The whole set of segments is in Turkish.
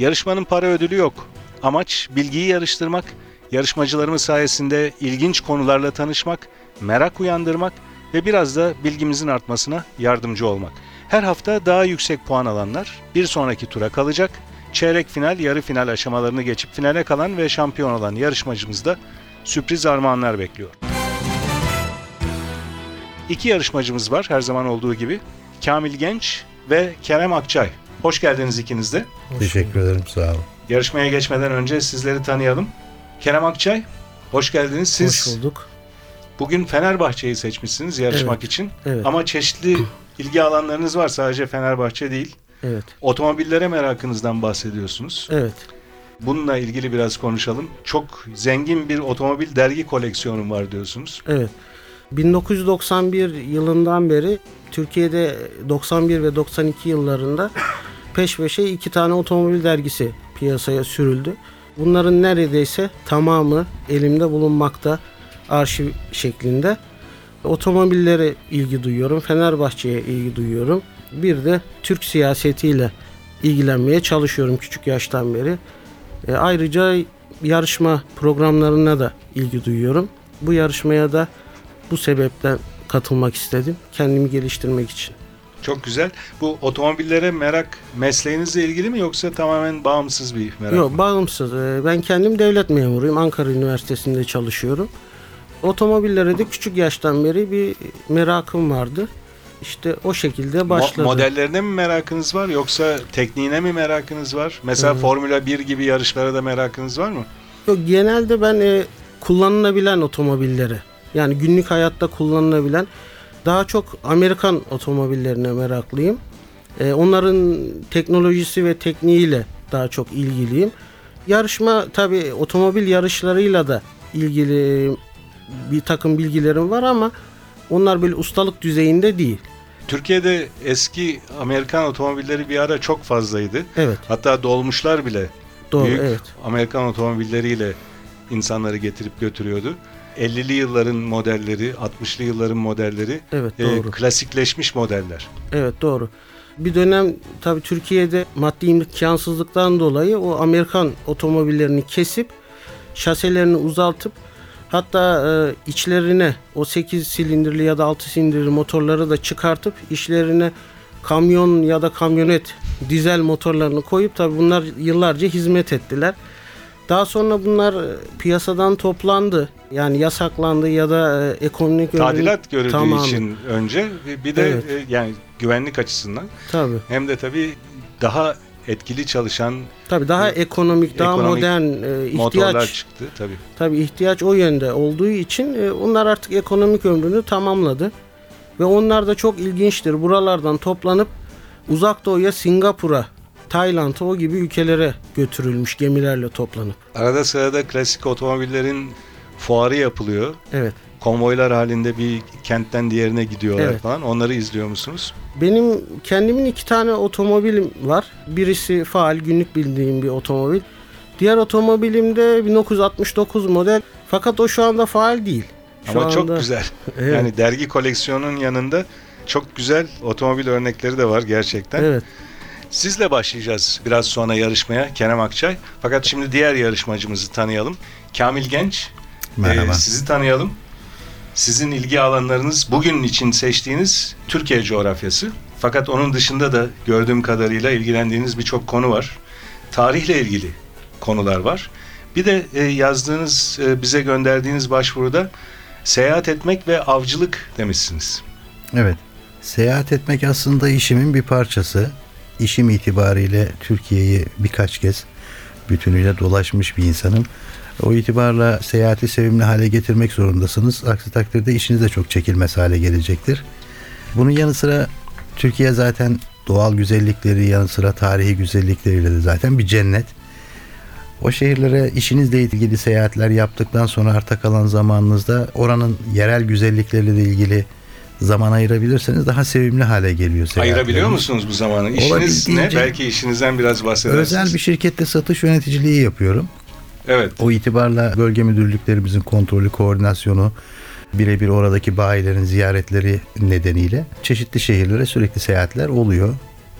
Yarışmanın para ödülü yok. Amaç bilgiyi yarıştırmak, yarışmacılarımız sayesinde ilginç konularla tanışmak, merak uyandırmak ve biraz da bilgimizin artmasına yardımcı olmak. Her hafta daha yüksek puan alanlar bir sonraki tura kalacak. Çeyrek final, yarı final aşamalarını geçip finale kalan ve şampiyon olan yarışmacımızda sürpriz armağanlar bekliyor. İki yarışmacımız var her zaman olduğu gibi. Kamil Genç ve Kerem Akçay. Hoş geldiniz ikiniz de. Teşekkür ederim sağ olun. Yarışmaya geçmeden önce sizleri tanıyalım. Kerem Akçay, hoş geldiniz. Siz Hoş bulduk. bugün Fenerbahçe'yi seçmişsiniz yarışmak Evet, için. evet. Ama çeşitli ilgi alanlarınız var sadece Fenerbahçe değil. Evet. Otomobillere merakınızdan bahsediyorsunuz. Evet. Bununla ilgili biraz konuşalım. Çok zengin bir otomobil dergi koleksiyonum var diyorsunuz. Evet. 1991 yılından beri Türkiye'de 91 ve 92 yıllarında peş peşe iki tane otomobil dergisi piyasaya sürüldü. Bunların neredeyse tamamı elimde bulunmakta arşiv şeklinde. Otomobillere ilgi duyuyorum, Fenerbahçe'ye ilgi duyuyorum. Bir de Türk siyasetiyle ilgilenmeye çalışıyorum küçük yaştan beri. E, ayrıca yarışma programlarına da ilgi duyuyorum. Bu yarışmaya da bu sebepten katılmak istedim. Kendimi geliştirmek için. Çok güzel. Bu otomobillere merak mesleğinizle ilgili mi yoksa tamamen bağımsız bir merak Yok mı? bağımsız. Ee, Ben kendim devlet memuruyum. Ankara Üniversitesi'nde çalışıyorum. Otomobillere de küçük yaştan beri bir merakım vardı. İşte o şekilde Mo- başladı. modellerine mi merakınız var yoksa tekniğine mi merakınız var? Mesela Formula 1 gibi yarışlara da merakınız var mı? Yok, genelde ben e, kullanılabilen otomobillere yani günlük hayatta kullanılabilen daha çok Amerikan otomobillerine meraklıyım. E, onların teknolojisi ve tekniğiyle daha çok ilgiliyim. Yarışma tabi otomobil yarışlarıyla da ilgili bir takım bilgilerim var ama onlar böyle ustalık düzeyinde değil. Türkiye'de eski Amerikan otomobilleri bir ara çok fazlaydı. Evet Hatta dolmuşlar bile doğru büyük evet. Amerikan otomobilleriyle insanları getirip götürüyordu. 50'li yılların modelleri, 60'lı yılların modelleri Evet e, doğru. klasikleşmiş modeller. Evet doğru. Bir dönem tabii Türkiye'de maddi imkansızlıktan dolayı o Amerikan otomobillerini kesip şaselerini uzaltıp hatta e, içlerine o 8 silindirli ya da 6 silindirli motorları da çıkartıp işlerine kamyon ya da kamyonet dizel motorlarını koyup tabii bunlar yıllarca hizmet ettiler. Daha sonra bunlar e, piyasadan toplandı. Yani yasaklandı ya da e, ekonomik Tadilat görüldüğü Tamamen. için önce bir de Evet. e, yani güvenlik açısından Tabii. hem de tabii daha etkili çalışan Tabii daha ekonomik, daha Ekonomik modern e, ihtiyaç. çıktı tabii. Tabii ihtiyaç o yönde olduğu için e, onlar artık ekonomik ömrünü tamamladı. Ve onlar da çok ilginçtir. Buralardan toplanıp Uzak Doğu'ya, Singapur'a, Tayland'a o gibi ülkelere götürülmüş gemilerle toplanıp. Arada sırada klasik otomobillerin fuarı yapılıyor. Evet. Konvoylar halinde bir kentten diğerine gidiyorlar Evet. falan. Onları izliyor musunuz? Benim kendimin iki tane otomobilim var. Birisi faal günlük bildiğim bir otomobil. Diğer otomobilim de 1969 model. Fakat o şu anda faal değil. Şu Ama çok anda- güzel. Evet. Yani dergi koleksiyonunun yanında çok güzel otomobil örnekleri de var gerçekten. Evet. Sizle başlayacağız biraz sonra yarışmaya Kerem Akçay. Fakat şimdi diğer yarışmacımızı tanıyalım. Kamil Genç. Merhaba. Ee, sizi tanıyalım. Sizin ilgi alanlarınız bugün için seçtiğiniz Türkiye coğrafyası. Fakat onun dışında da gördüğüm kadarıyla ilgilendiğiniz birçok konu var. Tarihle ilgili konular var. Bir de e, yazdığınız, e, bize gönderdiğiniz başvuruda seyahat etmek ve avcılık demişsiniz. Evet. Seyahat etmek aslında işimin bir parçası. İşim itibariyle Türkiye'yi birkaç kez bütünüyle dolaşmış bir insanım. O itibarla seyahati sevimli hale getirmek zorundasınız. Aksi takdirde işiniz de çok çekilmez hale gelecektir. Bunun yanı sıra Türkiye zaten doğal güzellikleri yanı sıra tarihi güzellikleriyle de zaten bir cennet. O şehirlere işinizle ilgili seyahatler yaptıktan sonra arta kalan zamanınızda oranın yerel güzellikleriyle ilgili zaman ayırabilirseniz daha sevimli hale geliyor. Ayırabiliyor musunuz bu zamanı? İşiniz ne? Belki işinizden biraz bahsedersiniz. Özel bir şirkette satış yöneticiliği yapıyorum. Evet. O itibarla bölge müdürlüklerimizin kontrolü, koordinasyonu, birebir oradaki bayilerin ziyaretleri nedeniyle çeşitli şehirlere sürekli seyahatler oluyor.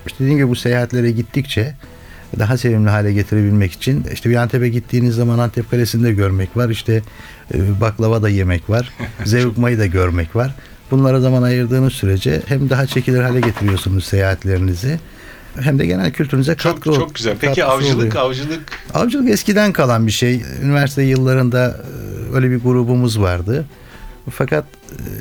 İşte dediğim gibi bu seyahatlere gittikçe daha sevimli hale getirebilmek için işte bir Antep'e gittiğiniz zaman Antep Kalesi'nde görmek var. işte e, baklava da yemek var. Zevkmayı da görmek var. Bunlara zaman ayırdığınız sürece hem daha çekilir hale getiriyorsunuz seyahatlerinizi hem de genel kültürünüze Çok katkı çok güzel. Peki avcılık oluyor. avcılık Avcılık eskiden kalan bir şey. Üniversite yıllarında e, öyle bir grubumuz vardı. Fakat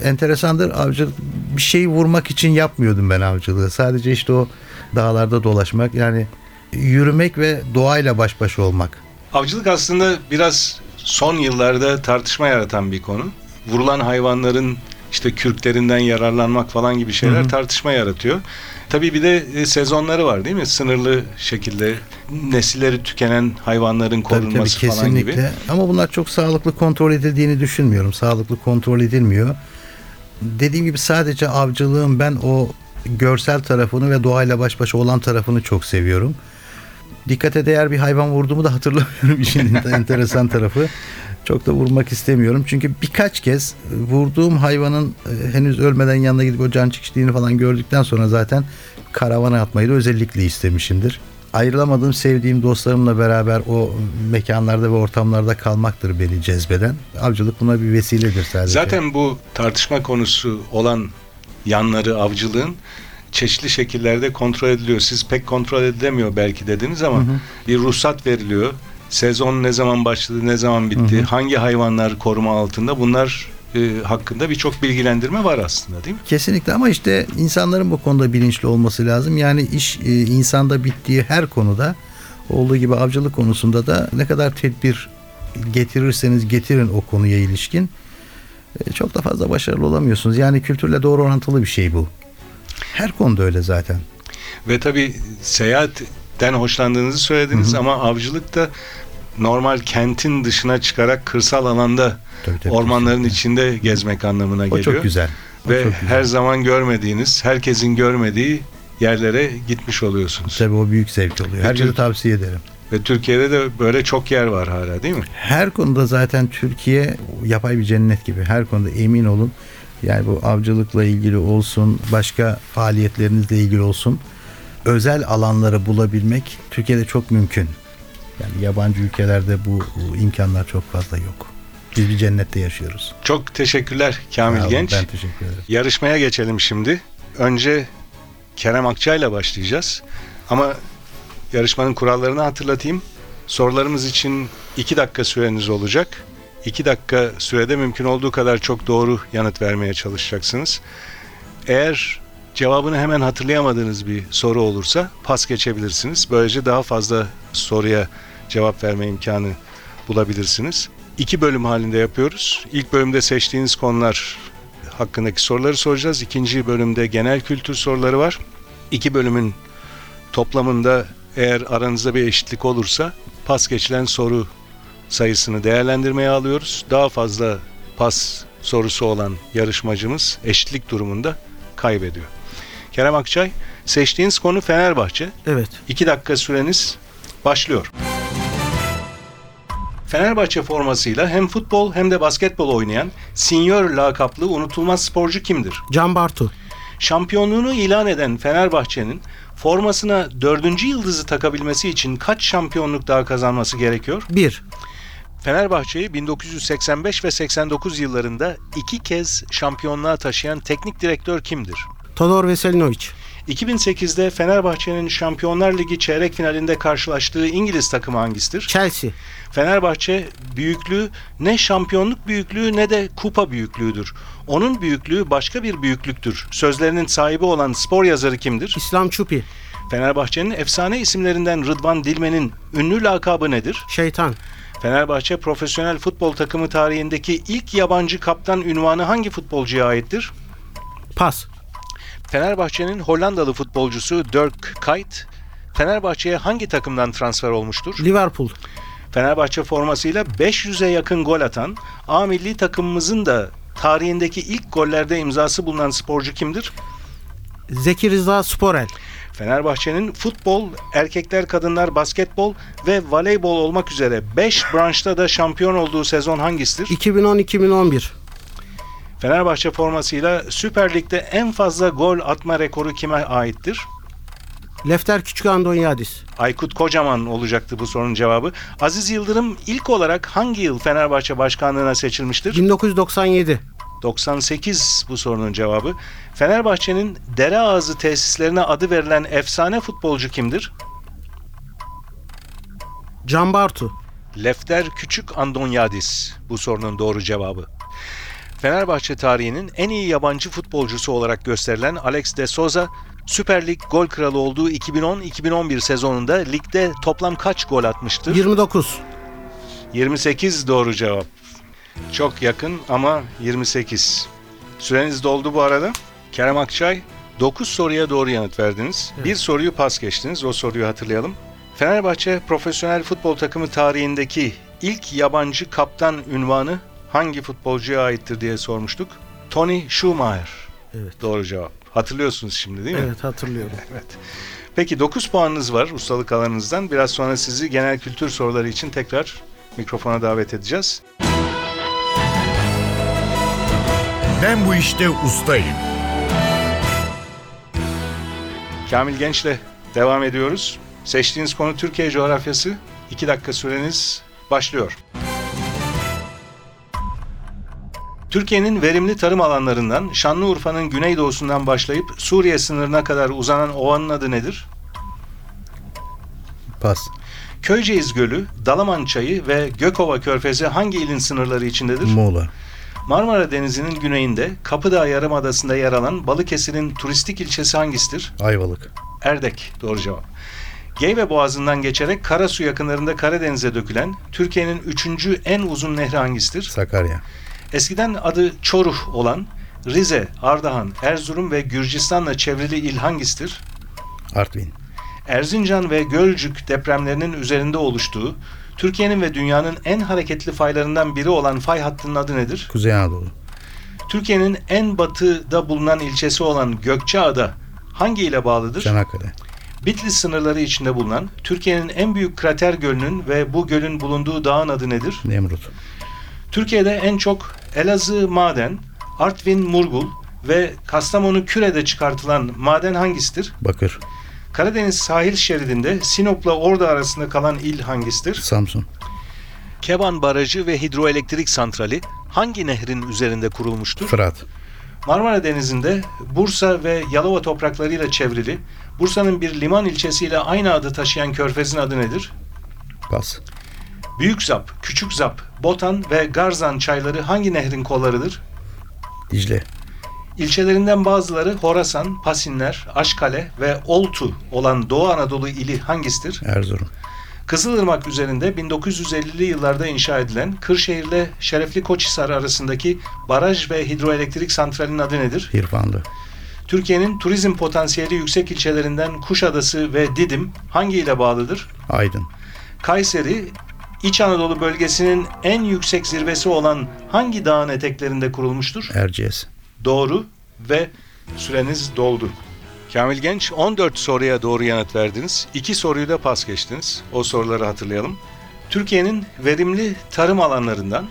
e, enteresandır avcılık bir şey vurmak için yapmıyordum ben avcılığı. Sadece işte o dağlarda dolaşmak yani yürümek ve doğayla baş başa olmak. avcılık aslında biraz son yıllarda tartışma yaratan bir konu. Vurulan hayvanların işte kürklerinden yararlanmak falan gibi şeyler tartışma yaratıyor. Tabii bir de e, sezonları var değil mi? Sınırlı şekilde nesilleri tükenen hayvanların Tabii tabii korunması falan kesinlikle. gibi. Ama bunlar çok sağlıklı kontrol edildiğini düşünmüyorum. Sağlıklı kontrol edilmiyor. Dediğim gibi sadece avcılığın ben o görsel tarafını ve doğayla baş başa olan tarafını çok seviyorum. Dikkate değer bir hayvan vurduğumu da hatırlamıyorum işin enteresan tarafı. Çok da vurmak istemiyorum. Çünkü birkaç kez vurduğum hayvanın e, henüz ölmeden yanına gidip o can çekiştiğini falan gördükten sonra zaten karavana atmayı da özellikle istemişimdir. Ayrılamadığım, sevdiğim dostlarımla beraber o mekanlarda ve ortamlarda kalmaktır beni cezbeden. Avcılık buna bir vesiledir sadece. Zaten bu tartışma konusu olan yanları avcılığın çeşitli şekillerde kontrol ediliyor. Siz pek kontrol edilemiyor belki dediniz ama bir ruhsat veriliyor. Sezon ne zaman başladı, ne zaman bitti, hangi hayvanlar koruma altında bunlar e, hakkında birçok bilgilendirme var aslında değil mi? Kesinlikle ama işte insanların bu konuda bilinçli olması lazım. Yani iş e, insanda bittiği her konuda olduğu gibi avcılık konusunda da ne kadar tedbir getirirseniz getirin o konuya ilişkin e, çok da fazla başarılı olamıyorsunuz. Yani kültürle doğru orantılı bir şey bu. Her konuda öyle zaten. Ve tabii seyahatten hoşlandığınızı söylediniz ama avcılık da normal kentin dışına çıkarak kırsal alanda Tabii, tabii, ormanların kesinlikle. içinde gezmek anlamına O geliyor. çok güzel. O Ve çok güzel. her zaman görmediğiniz, herkesin görmediği yerlere gitmiş oluyorsunuz. Tabii o büyük zevk oluyor. Herkese Bütün- tavsiye ederim. Ve Türkiye'de de böyle çok yer var hala değil mi? Her konuda zaten Türkiye yapay bir cennet gibi. Her konuda emin olun. Yani bu avcılıkla ilgili olsun, başka faaliyetlerinizle ilgili olsun. Özel alanları bulabilmek Türkiye'de çok mümkün. Yani yabancı ülkelerde bu, imkanlar çok fazla yok. Biz bir cennette yaşıyoruz. Çok teşekkürler Kamil olun, Genç. Ben teşekkür ederim. Yarışmaya geçelim şimdi. Önce Kerem Akçay'la başlayacağız. Ama yarışmanın kurallarını hatırlatayım. Sorularımız için 2 dakika süreniz olacak. 2 dakika sürede mümkün olduğu kadar çok doğru yanıt vermeye çalışacaksınız. Eğer cevabını hemen hatırlayamadığınız bir soru olursa pas geçebilirsiniz. Böylece daha fazla soruya cevap verme imkanı bulabilirsiniz. İki bölüm halinde yapıyoruz. İlk bölümde seçtiğiniz konular hakkındaki soruları soracağız. İkinci bölümde genel kültür soruları var. İki bölümün toplamında eğer aranızda bir eşitlik olursa pas geçilen soru sayısını değerlendirmeye alıyoruz. Daha fazla pas sorusu olan yarışmacımız eşitlik durumunda kaybediyor. Kerem Akçay, seçtiğiniz konu Fenerbahçe. Evet. 2 dakika süreniz başlıyor. Fenerbahçe formasıyla hem futbol hem de basketbol oynayan Senior lakaplı unutulmaz sporcu kimdir? Can Bartu. Şampiyonluğunu ilan eden Fenerbahçe'nin formasına dördüncü yıldızı takabilmesi için kaç şampiyonluk daha kazanması gerekiyor? 1. Fenerbahçe'yi 1985 ve 89 yıllarında iki kez şampiyonluğa taşıyan teknik direktör kimdir? Todor Veselinovic. 2008'de Fenerbahçe'nin Şampiyonlar Ligi çeyrek finalinde karşılaştığı İngiliz takımı hangisidir? Chelsea. Fenerbahçe büyüklüğü ne şampiyonluk büyüklüğü ne de kupa büyüklüğüdür. Onun büyüklüğü başka bir büyüklüktür. Sözlerinin sahibi olan spor yazarı kimdir? İslam Çupi. Fenerbahçe'nin efsane isimlerinden Rıdvan Dilmen'in ünlü lakabı nedir? Şeytan. Fenerbahçe profesyonel futbol takımı tarihindeki ilk yabancı kaptan ünvanı hangi futbolcuya aittir? Pas. Fenerbahçe'nin Hollandalı futbolcusu Dirk Kuyt, Fenerbahçe'ye hangi takımdan transfer olmuştur? Liverpool. Fenerbahçe formasıyla 500'e yakın gol atan, A milli takımımızın da tarihindeki ilk gollerde imzası bulunan sporcu kimdir? Zeki Rıza Sporel. Fenerbahçe'nin futbol, erkekler, kadınlar, basketbol ve voleybol olmak üzere 5 branşta da şampiyon olduğu sezon hangisidir? 2010-2011. Fenerbahçe formasıyla Süper Lig'de en fazla gol atma rekoru kime aittir? Lefter Küçük Andonyadis. Aykut Kocaman olacaktı bu sorunun cevabı. Aziz Yıldırım ilk olarak hangi yıl Fenerbahçe başkanlığına seçilmiştir? 1997. 98 bu sorunun cevabı. Fenerbahçe'nin dere ağzı tesislerine adı verilen efsane futbolcu kimdir? Can Bartu. Lefter Küçük Andonyadis bu sorunun doğru cevabı. Fenerbahçe tarihinin en iyi yabancı futbolcusu olarak gösterilen Alex de Souza, Süper Lig gol kralı olduğu 2010-2011 sezonunda ligde toplam kaç gol atmıştır? 29. 28 doğru cevap. Çok yakın ama 28. Süreniz doldu bu arada. Kerem Akçay 9 soruya doğru yanıt verdiniz. Bir soruyu pas geçtiniz. O soruyu hatırlayalım. Fenerbahçe profesyonel futbol takımı tarihindeki ilk yabancı kaptan ünvanı hangi futbolcuya aittir diye sormuştuk. Tony Schumacher. Evet. Doğru cevap. Hatırlıyorsunuz şimdi değil mi? Evet hatırlıyorum. Evet. Peki 9 puanınız var ustalık alanınızdan. Biraz sonra sizi genel kültür soruları için tekrar mikrofona davet edeceğiz. Ben bu işte ustayım. Kamil Genç'le devam ediyoruz. Seçtiğiniz konu Türkiye coğrafyası. 2 dakika süreniz başlıyor. Türkiye'nin verimli tarım alanlarından Şanlıurfa'nın güneydoğusundan başlayıp Suriye sınırına kadar uzanan ovanın adı nedir? Pas. Köyceğiz Gölü, Dalaman Çayı ve Gökova Körfezi hangi ilin sınırları içindedir? Muğla. Marmara Denizi'nin güneyinde Kapıdağ Yarımadası'nda yer alan Balıkesir'in turistik ilçesi hangisidir? Ayvalık. Erdek. Doğru cevap. Geyve Boğazı'ndan geçerek Karasu yakınlarında Karadeniz'e dökülen Türkiye'nin üçüncü en uzun nehri hangisidir? Sakarya. Eskiden adı Çoruh olan Rize, Ardahan, Erzurum ve Gürcistan'la çevrili il hangisidir? Artvin. Erzincan ve Gölcük depremlerinin üzerinde oluştuğu, Türkiye'nin ve dünyanın en hareketli faylarından biri olan fay hattının adı nedir? Kuzey Anadolu. Türkiye'nin en batıda bulunan ilçesi olan Gökçeada hangi ile bağlıdır? Çanakkale. Bitlis sınırları içinde bulunan Türkiye'nin en büyük krater gölünün ve bu gölün bulunduğu dağın adı nedir? Nemrut. Türkiye'de en çok Elazığ maden, Artvin Murgul ve Kastamonu Küre'de çıkartılan maden hangisidir? Bakır. Karadeniz sahil şeridinde Sinop'la Ordu arasında kalan il hangisidir? Samsun. Keban Barajı ve Hidroelektrik Santrali hangi nehrin üzerinde kurulmuştur? Fırat. Marmara Denizi'nde Bursa ve Yalova topraklarıyla çevrili, Bursa'nın bir liman ilçesiyle aynı adı taşıyan körfezin adı nedir? Pas. Büyük Zap, Küçük Zap, Botan ve Garzan çayları hangi nehrin kollarıdır? Dicle. İlçelerinden bazıları Horasan, Pasinler, Aşkale ve Oltu olan Doğu Anadolu ili hangisidir? Erzurum. Kızılırmak üzerinde 1950'li yıllarda inşa edilen Kırşehir'le Şerefli Koçhisar arasındaki baraj ve hidroelektrik santralinin adı nedir? İrfanlı. Türkiye'nin turizm potansiyeli yüksek ilçelerinden Kuşadası ve Didim hangi ile bağlıdır? Aydın. Kayseri, İç Anadolu bölgesinin en yüksek zirvesi olan hangi dağın eteklerinde kurulmuştur? Erciyes. Doğru ve süreniz doldu. Kamil Genç 14 soruya doğru yanıt verdiniz. 2 soruyu da pas geçtiniz. O soruları hatırlayalım. Türkiye'nin verimli tarım alanlarından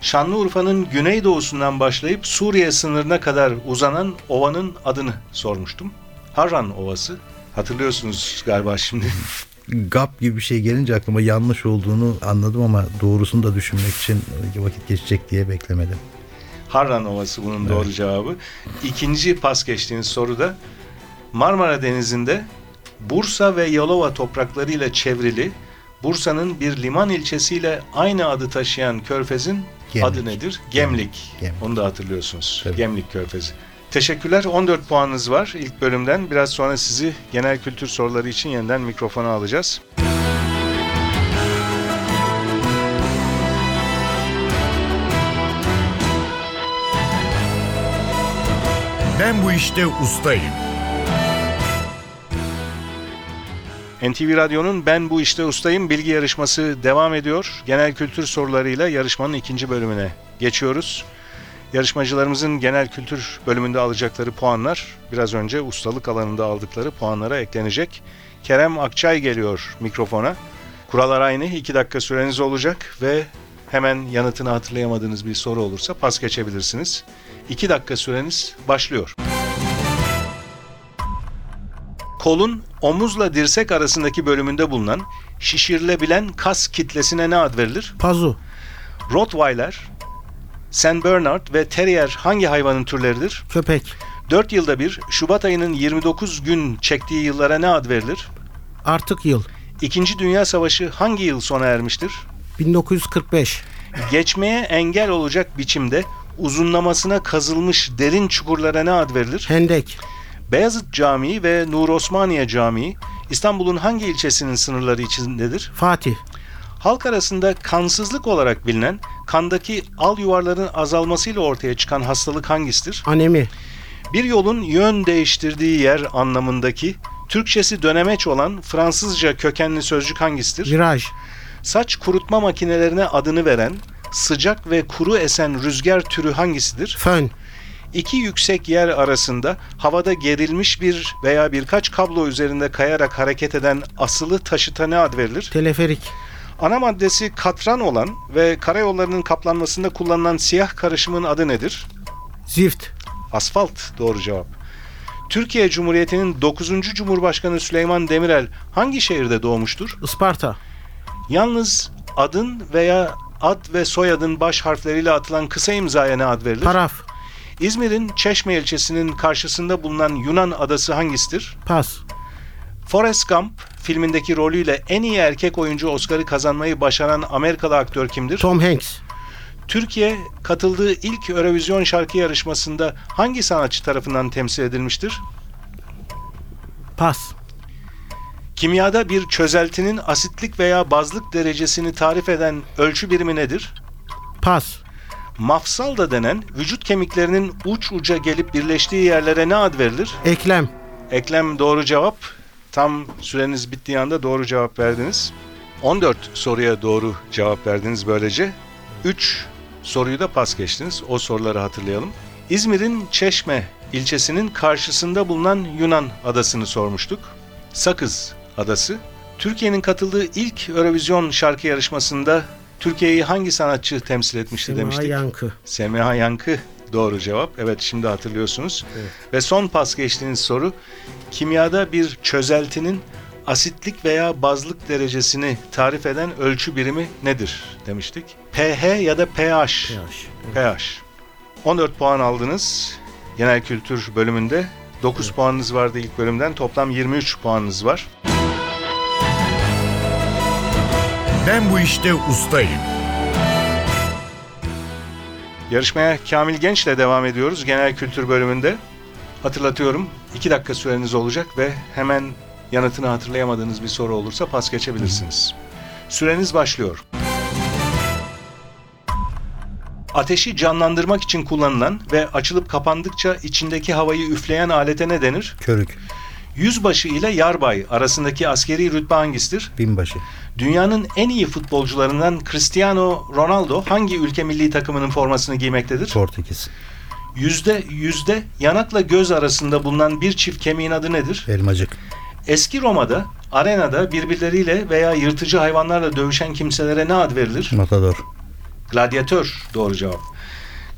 Şanlıurfa'nın güneydoğusundan başlayıp Suriye sınırına kadar uzanan ovanın adını sormuştum. Harran Ovası. Hatırlıyorsunuz galiba şimdi. GAP gibi bir şey gelince aklıma yanlış olduğunu anladım ama doğrusunu da düşünmek için vakit geçecek diye beklemedim. Harran Ovası bunun doğru cevabı. İkinci pas geçtiğiniz soruda Marmara Denizi'nde Bursa ve Yalova topraklarıyla çevrili Bursa'nın bir liman ilçesiyle aynı adı taşıyan körfezin Gemlik. adı nedir? Gemlik. Gemlik. Onu da hatırlıyorsunuz. Tabii. Gemlik Körfezi. Teşekkürler. 14 puanınız var ilk bölümden. Biraz sonra sizi genel kültür soruları için yeniden mikrofona alacağız. Ben bu işte ustayım. NTV Radyo'nun Ben Bu İşte Ustayım bilgi yarışması devam ediyor. Genel kültür sorularıyla yarışmanın ikinci bölümüne geçiyoruz. Yarışmacılarımızın genel kültür bölümünde alacakları puanlar biraz önce ustalık alanında aldıkları puanlara eklenecek. Kerem Akçay geliyor mikrofona. Kurallar aynı. 2 dakika süreniz olacak ve hemen yanıtını hatırlayamadığınız bir soru olursa pas geçebilirsiniz. 2 dakika süreniz başlıyor. Kolun omuzla dirsek arasındaki bölümünde bulunan şişirilebilen kas kitlesine ne ad verilir? Pazu, Rottweiler, Saint Bernard ve Terrier hangi hayvanın türleridir? köpek, 4 yılda bir Şubat ayının 29 gün çektiği yıllara ne ad verilir? artık yıl, İkinci Dünya Savaşı hangi yıl sona ermiştir? 1945, Geçmeye engel olacak biçimde uzunlamasına kazılmış derin çukurlara ne ad verilir? hendek, Beyazıt Camii ve Nur Osmaniye Camii İstanbul'un hangi ilçesinin sınırları içindedir? Fatih, Halk arasında kansızlık olarak bilinen kandaki al yuvarların azalmasıyla ortaya çıkan hastalık hangisidir? anemi, Bir yolun yön değiştirdiği yer anlamındaki Türkçesi dönemeç olan Fransızca kökenli sözcük hangisidir? viraj, Saç kurutma makinelerine adını veren sıcak ve kuru esen rüzgar türü hangisidir? fön, İki yüksek yer arasında havada gerilmiş bir veya birkaç kablo üzerinde kayarak hareket eden asılı taşıta ne ad verilir? teleferik, Ana maddesi katran olan ve karayollarının kaplanmasında kullanılan siyah karışımın adı nedir? zift, Asfalt doğru cevap. Türkiye Cumhuriyeti'nin 9. Cumhurbaşkanı Süleyman Demirel hangi şehirde doğmuştur? Isparta, Yalnız adın veya ad ve soyadın baş harfleriyle atılan kısa imzaya ne ad verilir? paraf, İzmir'in Çeşme ilçesinin karşısında bulunan Yunan adası hangisidir? pas, Forrest Gump filmindeki rolüyle en iyi erkek oyuncu Oscar'ı kazanmayı başaran Amerikalı aktör kimdir? Tom Hanks, Türkiye katıldığı ilk Eurovision şarkı yarışmasında hangi sanatçı tarafından temsil edilmiştir? pas, Kimyada bir çözeltinin asitlik veya bazlık derecesini tarif eden ölçü birimi nedir? pas, Mafsal da denen vücut kemiklerinin uç uca gelip birleştiği yerlere ne ad verilir? eklem, Eklem doğru cevap. Tam süreniz bittiği anda doğru cevap verdiniz. 14 soruya doğru cevap verdiniz böylece. 3 soruyu da pas geçtiniz. O soruları hatırlayalım. İzmir'in Çeşme ilçesinin karşısında bulunan Yunan adasını sormuştuk. Sakız adası. Türkiye'nin katıldığı ilk Eurovision şarkı yarışmasında Türkiye'yi hangi sanatçı temsil etmişti Sema demiştik? Yankı, Semiha Yankı doğru cevap. Evet şimdi hatırlıyorsunuz. Ve son pas geçtiğiniz soru kimyada bir çözeltinin asitlik veya bazlık derecesini tarif eden ölçü birimi nedir demiştik. pH ya da pH. pH, pH. 14 puan aldınız genel kültür bölümünde. 9 puanınız vardı ilk bölümden. Toplam 23 puanınız var. Ben bu işte ustayım. Yarışmaya Kamil Genç'le devam ediyoruz genel kültür bölümünde. Hatırlatıyorum 2 dakika süreniz olacak ve hemen yanıtını hatırlayamadığınız bir soru olursa pas geçebilirsiniz. Süreniz başlıyor. Ateşi canlandırmak için kullanılan ve açılıp kapandıkça içindeki havayı üfleyen alete ne denir? körük, Yüzbaşı ile yarbay arasındaki askeri rütbe hangisidir? binbaşı, Dünyanın en iyi futbolcularından Cristiano Ronaldo hangi ülke milli takımının formasını giymektedir? Portekiz, Yüzde yüzde yanakla göz arasında bulunan bir çift kemiğin adı nedir? elmacık, Eski Roma'da arenada birbirleriyle veya yırtıcı hayvanlarla dövüşen kimselere ne ad verilir? matador, Gladyatör doğru cevap.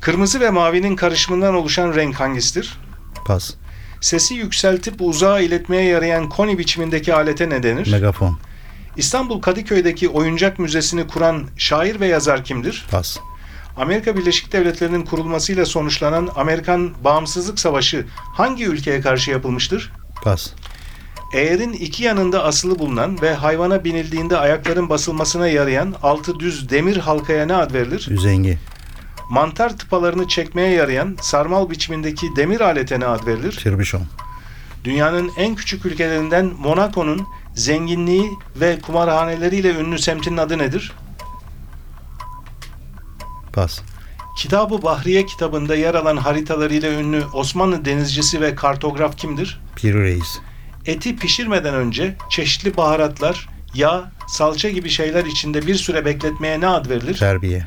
Kırmızı ve mavinin karışımından oluşan renk hangisidir? pas, Sesi yükseltip uzağa iletmeye yarayan koni biçimindeki alete ne denir? megafon, İstanbul Kadıköy'deki oyuncak müzesini kuran şair ve yazar kimdir? pas, Amerika Birleşik Devletleri'nin kurulmasıyla sonuçlanan Amerikan Bağımsızlık Savaşı hangi ülkeye karşı yapılmıştır? pas, Eğerin iki yanında asılı bulunan ve hayvana binildiğinde ayakların basılmasına yarayan altı düz demir halkaya ne ad verilir? üzengi, Mantar tıpalarını çekmeye yarayan sarmal biçimindeki demir alete ne ad verilir? tirbişon, Dünyanın en küçük ülkelerinden Monaco'nun zenginliği ve kumarhaneleriyle ünlü semtinin adı nedir? pas, Kitab-ı Bahriye kitabında yer alan haritalarıyla ünlü Osmanlı denizcisi ve kartograf kimdir? Piri Reis, Eti pişirmeden önce çeşitli baharatlar, yağ, salça gibi şeyler içinde bir süre bekletmeye ne ad verilir? Terbiye.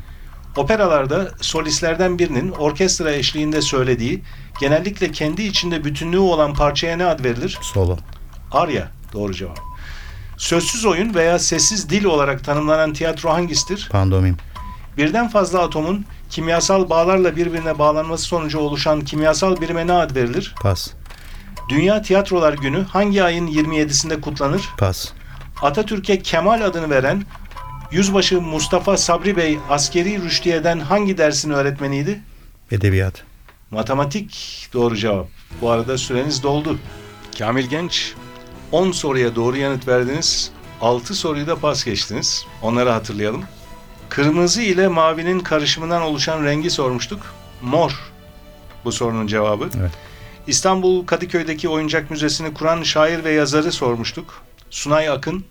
Operalarda solistlerden birinin orkestra eşliğinde söylediği, genellikle kendi içinde bütünlüğü olan parçaya ne ad verilir? Solo. Arya doğru cevap. Sözsüz oyun veya sessiz dil olarak tanımlanan tiyatro hangisidir? Pandomim. Birden fazla atomun kimyasal bağlarla birbirine bağlanması sonucu oluşan kimyasal birime ne ad verilir? Pas. Dünya Tiyatrolar Günü hangi ayın 27'sinde kutlanır? Pas. Atatürk'e Kemal adını veren Yüzbaşı Mustafa Sabri Bey askeri rüştiyeden hangi dersin öğretmeniydi? Edebiyat. Matematik doğru cevap. Bu arada süreniz doldu. Kamil Genç 10 soruya doğru yanıt verdiniz. 6 soruyu da pas geçtiniz. Onları hatırlayalım. Kırmızı ile mavinin karışımından oluşan rengi sormuştuk. Mor bu sorunun cevabı. Evet. İstanbul Kadıköy'deki oyuncak müzesini kuran şair ve yazarı sormuştuk. Sunay Akın.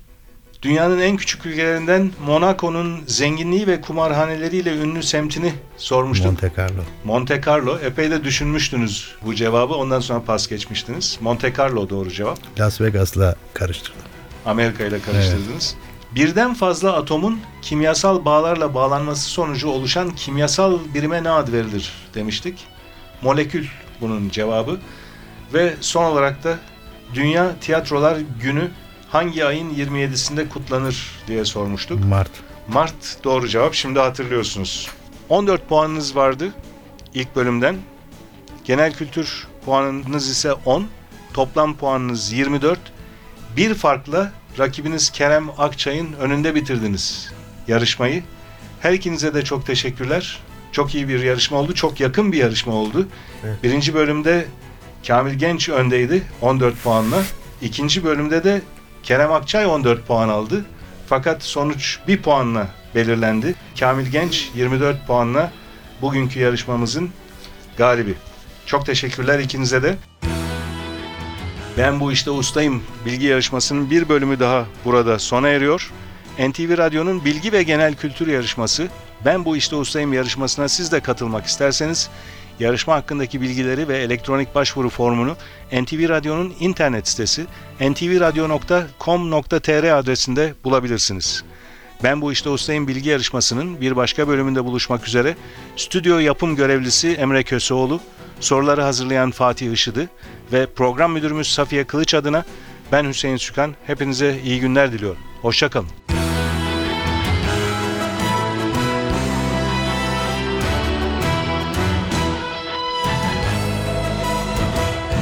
Dünyanın en küçük ülkelerinden Monaco'nun zenginliği ve kumarhaneleriyle ünlü semtini sormuştuk. Monte Carlo. Monte Carlo. Epey de düşünmüştünüz bu cevabı. Ondan sonra pas geçmiştiniz. Monte Carlo doğru cevap. Las Vegas'la karıştırdım. Amerika ile karıştırdınız. Birden fazla atomun kimyasal bağlarla bağlanması sonucu oluşan kimyasal birime ne ad verilir demiştik. Molekül bunun cevabı. Ve son olarak da Dünya Tiyatrolar Günü hangi ayın 27'sinde kutlanır diye sormuştuk. Mart. Mart doğru cevap. Şimdi hatırlıyorsunuz. 14 puanınız vardı ilk bölümden. Genel kültür puanınız ise 10. Toplam puanınız 24. Bir farkla rakibiniz Kerem Akçay'ın önünde bitirdiniz yarışmayı. Her ikinize de çok teşekkürler. Çok iyi bir yarışma oldu. Çok yakın bir yarışma oldu. Evet. Birinci bölümde Kamil Genç öndeydi 14 puanla. İkinci bölümde de Kerem Akçay 14 puan aldı. Fakat sonuç bir puanla belirlendi. Kamil Genç 24 puanla bugünkü yarışmamızın galibi. Çok teşekkürler ikinize de. Ben bu işte ustayım bilgi yarışmasının bir bölümü daha burada sona eriyor. NTV Radyo'nun bilgi ve genel kültür yarışması Ben bu işte ustayım yarışmasına siz de katılmak isterseniz yarışma hakkındaki bilgileri ve elektronik başvuru formunu NTV Radyo'nun internet sitesi ntvradio.com.tr adresinde bulabilirsiniz. Ben bu işte ustayım bilgi yarışmasının bir başka bölümünde buluşmak üzere stüdyo yapım görevlisi Emre Köseoğlu, soruları hazırlayan Fatih Işıdı ve program müdürümüz Safiye Kılıç adına ben Hüseyin Sükan hepinize iyi günler diliyorum. Hoşçakalın.